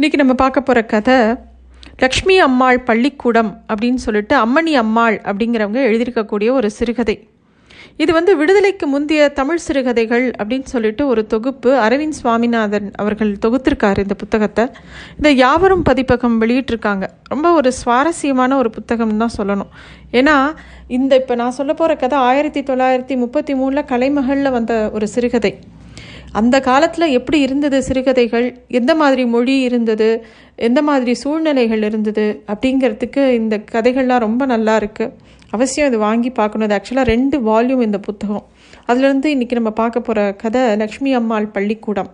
இன்றைக்கி நம்ம பார்க்க போகிற கதை லக்ஷ்மி அம்மாள் பள்ளிக்கூடம் அப்படின்னு சொல்லிட்டு அம்மணி அம்மாள் அப்படிங்கிறவங்க எழுதியிருக்கக்கூடிய ஒரு சிறுகதை. இது வந்து விடுதலைக்கு முந்தைய தமிழ் சிறுகதைகள் அப்படின்னு சொல்லிட்டு ஒரு தொகுப்பு அரவிந்த் சுவாமிநாதன் அவர்கள் தொகுத்திருக்காரு இந்த புத்தகத்தை. இந்த யாவரும் பதிப்பகம் வெளியிட்டிருக்காங்க. ரொம்ப ஒரு சுவாரஸ்யமான ஒரு புத்தகம் தான் சொல்லணும். ஏன்னா இந்த இப்போ நான் சொல்ல போகிற கதை ஆயிரத்தி தொள்ளாயிரத்தி முப்பத்தி மூணில் கலைமகளில் வந்த ஒரு சிறுகதை. அந்த காலத்தில் எப்படி இருந்தது சிறுகதைகள்? எந்த மாதிரி மொழி இருந்தது? எந்த மாதிரி சூழ்நிலைகள் இருந்தது? அப்படிங்கிறதுக்கு இந்த கதைகள்லாம் ரொம்ப நல்லா இருக்குது அவசியம் இது வாங்கி பார்க்கணும். இது ஆக்சுவலாக ரெண்டு வால்யூம் இந்த புத்தகம். அதுலேருந்து இன்றைக்கி நம்ம பார்க்க போகிற கதை லக்ஷ்மி அம்மாள் பள்ளிக்கூடம்.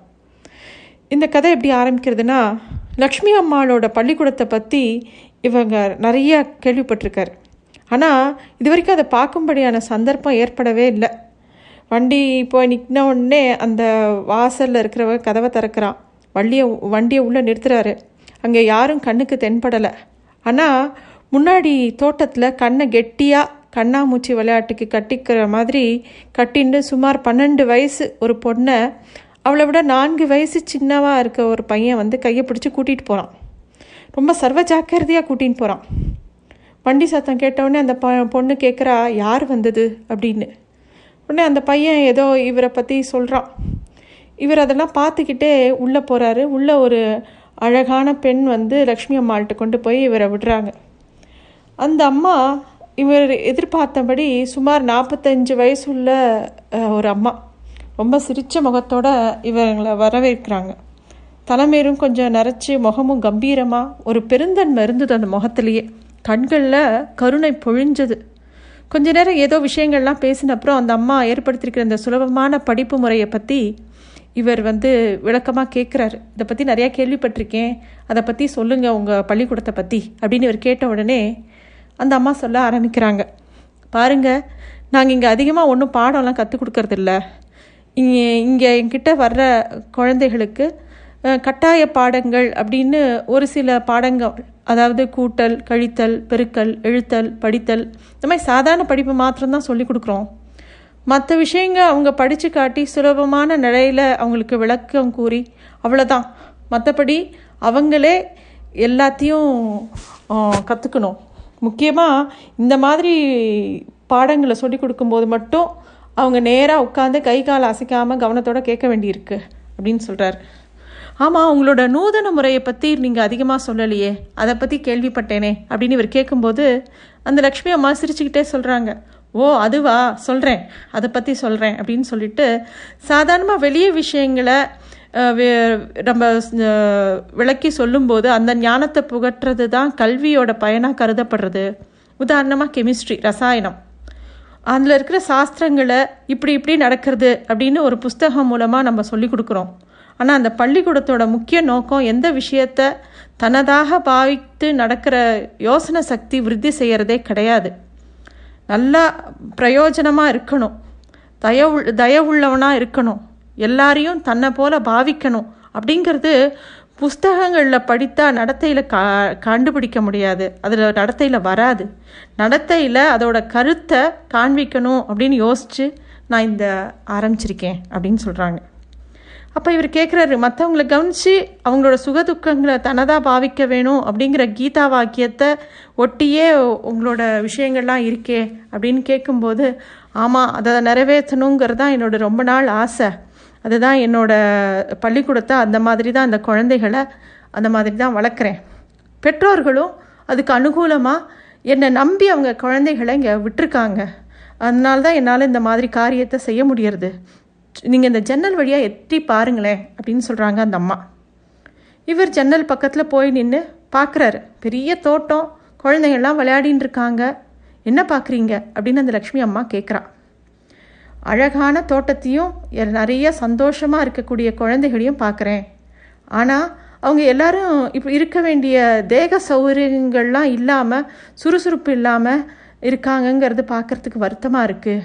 இந்த கதை எப்படி ஆரம்பிக்கிறதுனா லக்ஷ்மி அம்மாளோட பள்ளிக்கூடத்தை பற்றி இவங்க நிறைய கேள்விப்பட்டிருக்காரு. ஆனால் இது வரைக்கும் அதை பார்க்கும்படியான சந்தர்ப்பம் ஏற்படவே இல்லை. வண்டி போய் நிற்கின உடனே அந்த வாசலில் இருக்கிறவ கதவை திறக்கிறான். வண்டியை வண்டியை உள்ளே நிறுத்துறாரு. அங்கே யாரும் கண்ணுக்கு தென்படலை. ஆனால் முன்னாடி தோட்டத்தில் கண்ணை கெட்டியாக கண்ணாமூச்சி விளையாட்டுக்கு கட்டிக்கிற மாதிரி கட்டின்னு சுமார் பன்னெண்டு வயசு ஒரு பொண்ணை அவளை விட நான்கு வயசு சின்னவாக இருக்க ஒரு பையன் வந்து கையை பிடிச்சி கூட்டிகிட்டு போகிறான் ரொம்ப சர்வ ஜாக்கிரதையாக கூட்டின்னு போகிறான் வண்டி சத்தம் கேட்டவுடனே அந்த ப பொண்ணு கேட்குறா யார் வந்தது? அப்படின்னு. உடனே அந்த பையன் ஏதோ இவரை பற்றி சொல்கிறான் இவர் அதெல்லாம் பார்த்துக்கிட்டே உள்ளே போகிறாரு உள்ளே ஒரு அழகான பெண் வந்து லக்ஷ்மி அம்மாள்கிட்ட கொண்டு போய் இவரை விடுறாங்க. அந்த அம்மா இவர் எதிர்பார்த்தபடி சுமார் நாற்பத்தஞ்சு வயசுள்ள ஒரு அம்மா. ரொம்ப சிரித்த முகத்தோடு இவங்களை வரவேற்கிறாங்க. தலைமையிலும் கொஞ்சம் நரைச்சி முகமும் கம்பீரமாக ஒரு பெருந்தன்மை இருந்தது அந்த முகத்திலேயே. கண்களில் கருணை பொழிஞ்சது. கொஞ்ச நேரம் ஏதோ விஷயங்கள்லாம் பேசின அப்புறம் அந்த அம்மா ஏற்படுத்தியிருக்கிற இந்த சுலபமான படிப்பு முறையை பற்றி இவர் வந்து விளக்கமாக கேட்குறாரு இதை பற்றி நிறையா கேள்விப்பட்டிருக்கேன். அதை பற்றி சொல்லுங்கள் உங்கள் பள்ளிக்கூடத்தை பற்றி அப்படின்னு இவர் கேட்ட உடனே அந்த அம்மா சொல்ல ஆரம்பிக்கிறாங்க. பாருங்கள் நாங்கள் இங்கே அதிகமாக ஒன்றும் பாடம்லாம் கற்றுக் கொடுக்கறதில்ல. இங்கே இங்கே என்கிட்ட வர்ற குழந்தைகளுக்கு கட்டாய பாடங்கள் அப்படின்னு ஒரு சில பாடங்கள் அதாவது கூட்டல் கழித்தல் பெருக்கல் எழுத்தல் படித்தல் இந்த மாதிரி சாதாரண படிப்பு மாத்திரம்தான் சொல்லி கொடுக்குறோம். மற்ற விஷயங்க அவங்க படித்து காட்டி சுலபமான நிலையில் அவங்களுக்கு விளக்கம் கூறி அவ்வளோதான் மற்றபடி அவங்களே எல்லாத்தையும் கற்றுக்கணும் முக்கியமாக இந்த மாதிரி பாடங்களை சொல்லி கொடுக்கும்போது மட்டும் அவங்க நேராக உட்காந்து கை கால் அசைக்காமல் கவனத்தோடு கேட்க வேண்டியிருக்கு அப்படின்னு சொல்கிறார் ஆமாம் உங்களோட நூதன முறையை பற்றி நீங்கள் அதிகமாக சொல்லலையே. அதை பற்றி கேள்விப்பட்டேனே அப்படின்னு இவர் கேட்கும்போது அந்த லக்ஷ்மி அம்மா சிரிச்சுக்கிட்டே சொல்கிறாங்க ஓ அதுவா? சொல்கிறேன் அதை பற்றி சொல்கிறேன் அப்படின்னு சொல்லிட்டு சாதாரணமாக வெளியே விஷயங்களை நம்ம விளக்கி சொல்லும்போது அந்த ஞானத்தை புகட்டுறது தான் கல்வியோட பயனாக கருதப்படுறது. உதாரணமாக கெமிஸ்ட்ரி ரசாயனம். அதில் இருக்கிற சாஸ்திரங்களை இப்படி இப்படி நடக்கிறது அப்படின்னு ஒரு புஸ்தகம் மூலமாக நம்ம சொல்லி கொடுக்குறோம். ஆனால் அந்த பள்ளிக்கூடத்தோட முக்கிய நோக்கம் எந்த விஷயத்த தனதாக பாவித்து நடக்கிற யோசனை சக்தி விருத்தி செய்கிறதே கிடையாது. நல்லா பிரயோஜனமாக இருக்கணும். தயவு தயவுள்ளவனாக இருக்கணும். எல்லாரையும் தன்னை போல பாவிக்கணும். அப்படிங்கிறது புஸ்தகங்களில் படித்தா நடத்தையில் கா கண்டுபிடிக்க முடியாது. அதில் நடத்தையில் வராது. நடத்தையில் அதோட கருத்தை காண்பிக்கணும் அப்படின்னு யோசித்து நான் இந்த ஆரம்பிச்சிருக்கேன் அப்படின்னு சொல்கிறாங்க அப்போ இவர் கேட்குறாரு மற்றவங்களை கவனித்து அவங்களோட சுகதுக்கங்களை தனதாக பாவிக்க வேணும் அப்படிங்கிற கீதா வாக்கியத்தை ஒட்டியே உங்களோட விஷயங்கள்லாம் இருக்கே அப்படின்னு கேட்கும்போது ஆமாம் அதை நிறைவேற்றணுங்கிறது தான் என்னோட ரொம்ப நாள் ஆசை. அதுதான் என்னோட பள்ளிக்கூடத்தை அந்த மாதிரி தான் அந்த குழந்தைகளை அந்த மாதிரி தான் வளர்க்குறேன். பெற்றோர்களும் அதுக்கு அனுகூலமாக என்னை நம்பி அவங்க குழந்தைகளை இங்கே விட்டுருக்காங்க. அதனால தான் என்னால் இந்த மாதிரி காரியத்தை செய்ய முடியறது. நீங்கள் இந்த ஜன்னல் வழியாக எட்டி பாருங்களேன் அப்படின்னு சொல்கிறாங்க அந்த அம்மா. இவர் ஜன்னல் பக்கத்தில் போய் நின்று பார்க்குறாரு பெரிய தோட்டம் குழந்தைங்கள்லாம் விளையாடின்னு இருக்காங்க. என்ன பார்க்குறீங்க அப்படின்னு அந்த லக்ஷ்மி அம்மா கேட்குறா அழகான தோட்டத்தையும் நிறைய சந்தோஷமாக இருக்கக்கூடிய குழந்தைகளையும் பார்க்குறேன் ஆனால் அவங்க எல்லாரும் இப்போ இருக்க வேண்டிய தேக சௌகரியங்கள்லாம் இல்லாமல் சுறுசுறுப்பு இல்லாமல் இருக்காங்கங்கிறது பார்க்குறதுக்கு வருத்தமாக இருக்குது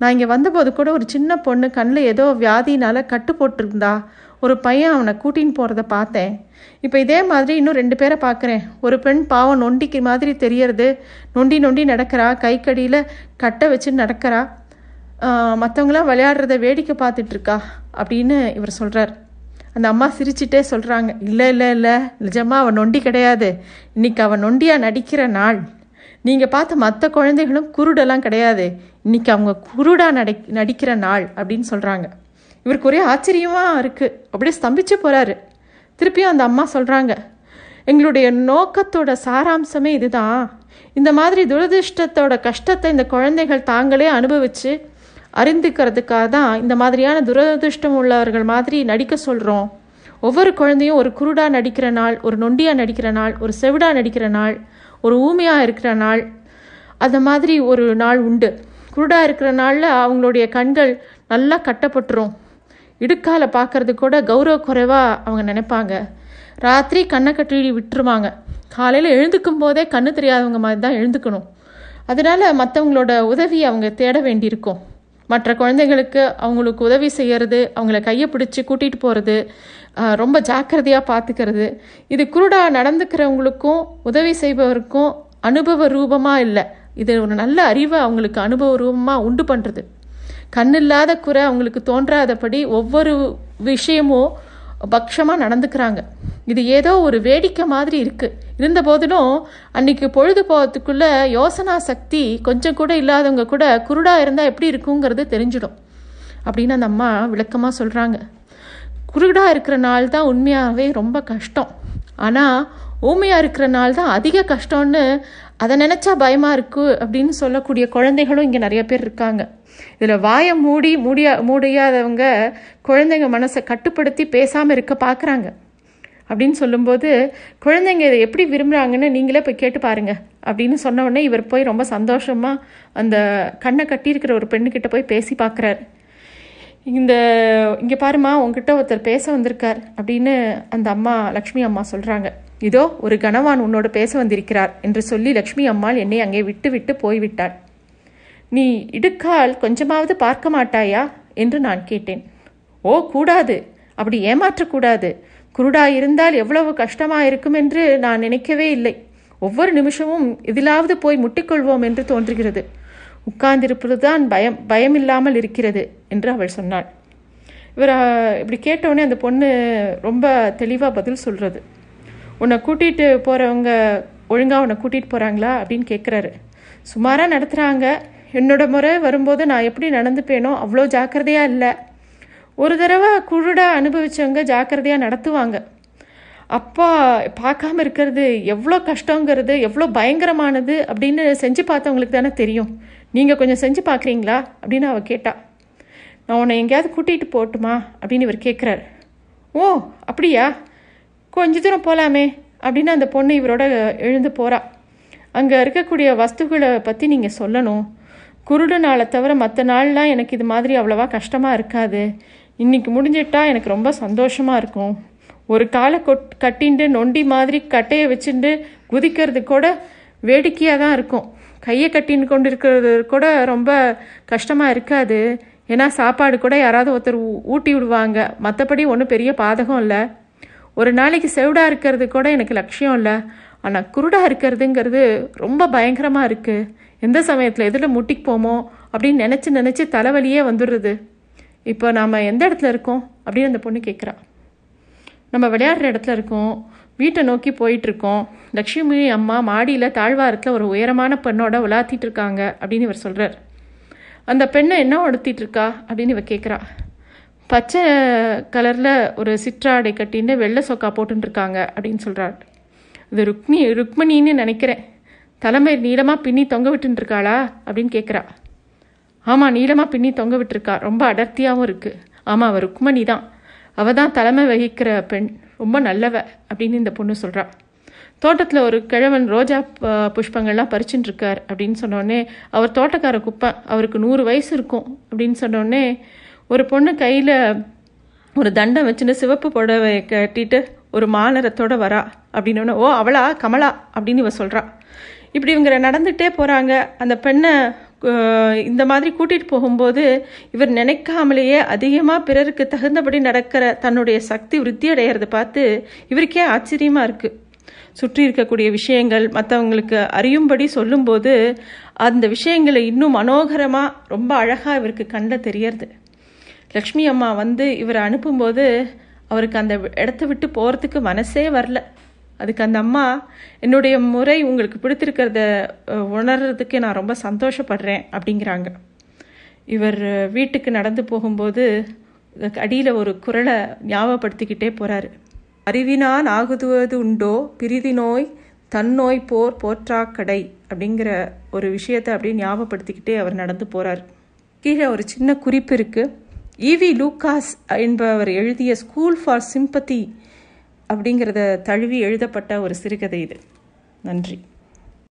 நான் இங்கே வந்தபோது கூட ஒரு சின்ன பொண்ணு கண்ணில் ஏதோ வியாதினால் கட்டு போட்டிருந்தா. ஒரு பையன் அவனை கூட்டின்னு போகிறத பார்த்தேன். இப்போ இதே மாதிரி இன்னும் ரெண்டு பேரை பார்க்குறேன். ஒரு பெண் பாவம் நொண்டிக்கு மாதிரி தெரியறது. நொண்டி நொண்டி நடக்கிறா. கைக்கடியில் கட்டை வச்சு நடக்கிறா. மற்றவங்களாம் விளையாடுறத வேடிக்கை பார்த்துட்ருக்கா அப்படின்னு இவர் சொல்கிறார் அந்த அம்மா சிரிச்சிட்டே சொல்கிறாங்க இல்லை இல்லை இல்லை. நிஜமா அவன் நொண்டி கிடையாது. இன்னைக்கு அவன் நொண்டியாக நடிக்கிற நாள். நீங்கள் பார்த்த மற்ற குழந்தைகளும் குருடெல்லாம் கிடையாது. இன்னைக்கு அவங்க குருடாக நடி நடிக்கிற நாள் அப்படின்னு சொல்கிறாங்க இவருக்கு ஒரே ஆச்சரியமாக இருக்குது அப்படியே ஸ்தம்பிச்சு போகிறாரு திருப்பியும் அந்த அம்மா சொல்கிறாங்க எங்களுடைய நோக்கத்தோட சாராம்சமே இதுதான். இந்த மாதிரி துரதிருஷ்டத்தோட கஷ்டத்தை இந்த குழந்தைகள் தாங்களே அனுபவித்து அறிந்துக்கிறதுக்காக தான் இந்த மாதிரியான துரதிருஷ்டம் உள்ளவர்கள் மாதிரி நடிக்க சொல்கிறோம் ஒவ்வொரு குழந்தையும் ஒரு குருடாக நடிக்கிற நாள் ஒரு நொண்டியா நடிக்கிற நாள் ஒரு செவிடா நடிக்கிற நாள் ஒரு ஊமையாக இருக்கிற நாள் அந்த மாதிரி ஒரு நாள் உண்டு. குருடாக இருக்கிற நாளில் அவங்களுடைய கண்கள் நல்லா கட்டப்பட்டுரும். இடுக்கால பார்க்கறது கூட கௌரவ குறைவாக அவங்க நினைப்பாங்க. ராத்திரி கண்ணை கட்டி விட்டுருவாங்க. காலையில் எழுந்துக்கும் போதே கண்ணு தெரியாதவங்க மாதிரி தான் எழுந்துக்கணும். அதனால் மற்றவங்களோட உதவி அவங்க தேட வேண்டியிருக்கும். மற்ற குழந்தைகளுக்கு அவங்களுக்கு உதவி செய்கிறது அவங்கள கையை பிடிச்சி கூட்டிகிட்டு போகிறது ரொம்ப ஜாக்கிரதையாக பார்த்துக்கிறது இது குருடாக நடந்துக்கிறவங்களுக்கும் உதவி செய்பவருக்கும் அனுபவ ரூபமாக இல்லை. இது ஒரு நல்ல அறிவை அவங்களுக்கு அனுபவ ரூபமாக உண்டு பண்ணுறது கண்ணில்லாத குறை அவங்களுக்கு தோன்றாதபடி ஒவ்வொரு விஷயமும் பக்ஷமாக நடந்துக்கிறாங்க. இது ஏதோ ஒரு வேடிக்கை மாதிரி இருக்குது இருந்த போதிலும் அன்னைக்கு பொழுது போகிறதுக்குள்ள யோசனா சக்தி கொஞ்சம் கூட இல்லாதவங்க கூட குருடா இருந்தால் எப்படி இருக்குங்கிறது தெரிஞ்சிடும். அப்படின்னு அந்த அம்மா விளக்கமாக சொல்கிறாங்க குருடா இருக்கிற நாள் தான் உண்மையாகவே ரொம்ப கஷ்டம். ஆனால் ஊமையாக இருக்கிற நாள் தான் அதிக கஷ்டம்னு அதை நினச்சா பயமாக இருக்கு அப்படின்னு சொல்லக்கூடிய குழந்தைகளும் இங்கே நிறைய பேர் இருக்காங்க. இதில் வாயை மூடி மூடியா மூடியாதவங்க குழந்தைங்க மனசை கட்டுப்படுத்தி பேசாமல் இருக்க பார்க்குறாங்க அப்படின்னு சொல்லும்போது குழந்தைங்க இதை எப்படி விரும்புகிறாங்கன்னு நீங்களே போய் கேட்டு பாருங்க. அப்படின்னு சொன்ன உடனே இவர் போய் ரொம்ப சந்தோஷமாக அந்த கண்ணை கட்டியிருக்கிற ஒரு பெண்ணுக்கிட்ட போய் பேசி பார்க்குறாரு. இந்த இங்கே பாருமா உங்ககிட்ட ஒருத்தர் பேச வந்திருக்கார் அப்படின்னு அந்த அம்மா லக்ஷ்மி அம்மா சொல்கிறாங்க இதோ ஒரு கணவான் உன்னோட பேச வந்திருக்கிறார் என்று சொல்லி லக்ஷ்மி அம்மாள் என்னை அங்கே விட்டு விட்டு போய்விட்டாள். நீ இடுக்கால் கொஞ்சமாவது பார்க்க மாட்டாயா? என்று நான் கேட்டேன். ஓ கூடாது. அப்படி ஏமாற்றக்கூடாது. குருடா இருந்தால் எவ்வளவு கஷ்டமா இருக்கும் என்று நான் நினைக்கவே இல்லை. ஒவ்வொரு நிமிஷமும் இதிலாவது போய் முட்டிக்கொள்வோம் என்று தோன்றுகிறது. உட்கார்ந்திருப்பது தான் பயம் பயமில்லாமல் இருக்கிறது என்று அவள் சொன்னாள். இவர் இப்படி கேட்டவுடனே அந்த பொண்ணு ரொம்ப தெளிவாக பதில் சொல்கிறது உன்னை கூட்டிகிட்டு போகிறவங்க ஒழுங்காக உன்னை கூட்டிகிட்டு போகிறாங்களா அப்படின்னு கேட்குறாரு சுமாராக நடத்துகிறாங்க என்னோட முறை வரும்போது நான் எப்படி நடந்துப்பேனோ அவ்வளோ ஜாக்கிரதையாக இல்லை. ஒரு தடவை குருடாக அனுபவித்தவங்க ஜாக்கிரதையாக நடத்துவாங்க. அப்பா பார்க்காம இருக்கிறது எவ்வளோ கஷ்டங்கிறது எவ்வளோ பயங்கரமானது அப்படின்னு செஞ்சு பார்த்தவங்களுக்கு தானே தெரியும். நீங்கள் கொஞ்சம் செஞ்சு பார்க்குறீங்களா? அப்படின்னு அவள் கேட்டா. நான் உன்னை எங்கேயாவது கூட்டிகிட்டு போட்டுமா? அப்படின்னு இவர் கேட்குறாரு ஓ அப்படியா? கொஞ்ச தூரம் போகலாமே அப்படின்னு அந்த பொண்ணு இவரோட எழுந்து போகிறா அங்கே இருக்கக்கூடிய வஸ்துக்களை பற்றி நீங்கள் சொல்லணும். குருடு நாளை தவிர மற்ற நாள்லாம் எனக்கு இது மாதிரி அவ்வளோவா கஷ்டமாக இருக்காது. இன்னைக்கு முடிஞ்சிட்டா எனக்கு ரொம்ப சந்தோஷமாக இருக்கும். ஒரு காலை கொட் கட்டிண்டு நொண்டி மாதிரி கட்டையை வச்சுட்டு குதிக்கிறது கூட வேடிக்கையாக தான் இருக்கும். கையை கட்டின்னு கொண்டு இருக்கிறது கூட ரொம்ப கஷ்டமாக இருக்காது. ஏன்னா சாப்பாடு கூட யாராவது ஒருத்தர் ஊட்டி விடுவாங்க. மற்றபடி ஒன்றும் பெரிய பாதகம் இல்லை. ஒரு நாளைக்கு செவிடாக இருக்கிறது கூட எனக்கு லட்சியம் இல்லை. ஆனால் குருடாக இருக்கிறதுங்கிறது ரொம்ப பயங்கரமாக இருக்குது எந்த சமயத்தில் எதில் முட்டிக்கு போமோ அப்படின்னு நினச்சி நினச்சி தலைவலியே வந்துடுறது. இப்போ நாம் எந்த இடத்துல இருக்கோம்? அப்படின்னு அந்த பொண்ணு கேட்குறா நம்ம விளையாடுற இடத்துல இருக்கோம். வீட்டை நோக்கி போயிட்டுருக்கோம் லக்ஷ்மி அம்மா மாடியில் தாழ்வாரத்தில் ஒரு உயரமான பெண்ணோட விளாத்திட்டு இருக்காங்க அப்படின்னு இவர் சொல்கிறார் அந்த பெண்ணை என்ன உடுத்திட்டு இருக்கா? அப்படின்னு இவ கேட்குறா பச்சை கலரில் ஒரு சிற்றாடை கட்டின்னு வெள்ளை சொக்கா போட்டுருக்காங்க அப்படின்னு சொல்கிறாள் இது ருக்மி ருக்மணின்னு நினைக்கிறேன். தலைமை நீளமாக பின்னி தொங்க விட்டுருக்காளா அப்படின்னு கேட்குறா ஆமாம் நீளமாக பின்னி தொங்க விட்டுருக்கா. ரொம்ப அடர்த்தியாகவும் இருக்குது ஆமாம் அவள் ருக்மணி தான். அவள் தான் தலைமை வகிக்கிற பெண். ரொம்ப நல்லவ அப்படின்னு இந்த பொண்ணு சொல்கிறாள் தோட்டத்தில் ஒரு கிழவன் ரோஜா புஷ்பங்கள்லாம் பறிச்சுட்டு இருக்கார் அப்படின்னு சொன்னோடனே அவர் தோட்டக்கார குப்பை அவருக்கு நூறு வயசு இருக்கும் அப்படின்னு சொன்னோடனே ஒரு பொண்ணு கையில் ஒரு தண்டம் வச்சுன்னு சிவப்பு புடவை கட்டிட்டு ஒரு மாநரத்தோட வரா அப்படின்னு ஓ அவளா? கமலா? அப்படின்னு இவ சொல்கிறா இப்படி இவங்க நடந்துகிட்டே போகிறாங்க அந்த பெண்ணை இந்த மாதிரி கூட்டிகிட்டு போகும்போது இவர் நினைக்காமலேயே அதிகமாக பிறருக்கு தகுந்தபடி நடக்கிற தன்னுடைய சக்தி விருத்தி அடைகிறத பார்த்து இவருக்கே ஆச்சரியமாக இருக்குது சுற்றி இருக்கக்கூடிய விஷயங்கள் மற்றவங்களுக்கு அறியும்படி சொல்லும்போது அந்த விஷயங்களை இன்னும் மனோகரமாக ரொம்ப அழகாக இவருக்கு கண்ட தெரியறது. லக்ஷ்மி அம்மா வந்து இவரை அனுப்பும்போது அவருக்கு அந்த இடத்த விட்டு போகிறதுக்கு மனசே வரல. அதுக்கு அந்த அம்மா என்னுடைய முறை உங்களுக்கு பிடித்திருக்கிறத உணர்றதுக்கு நான் ரொம்ப சந்தோஷப்படுறேன் அப்படிங்கிறாங்க. இவர் வீட்டுக்கு நடந்து போகும்போது அடியில் ஒரு குரலை ஞாபகப்படுத்திக்கிட்டே போகிறாரு அறிவினான் ஆகுதுவது உண்டோ? பிரிதி நோய் தன்னோய் போர் போற்றாக்கடை அப்படிங்கிற ஒரு விஷயத்தை அப்படியே ஞாபகப்படுத்திக்கிட்டே அவர் நடந்து போகிறார் கீழே ஒரு சின்ன குறிப்பு இருக்குது ஈவி லூகாஸ் என்பவர் எழுதிய ஸ்கூல் ஃபார் சிம்பத்தி அப்படிங்கிறத தழுவி எழுதப்பட்ட ஒரு சிறுகதை இது. நன்றி.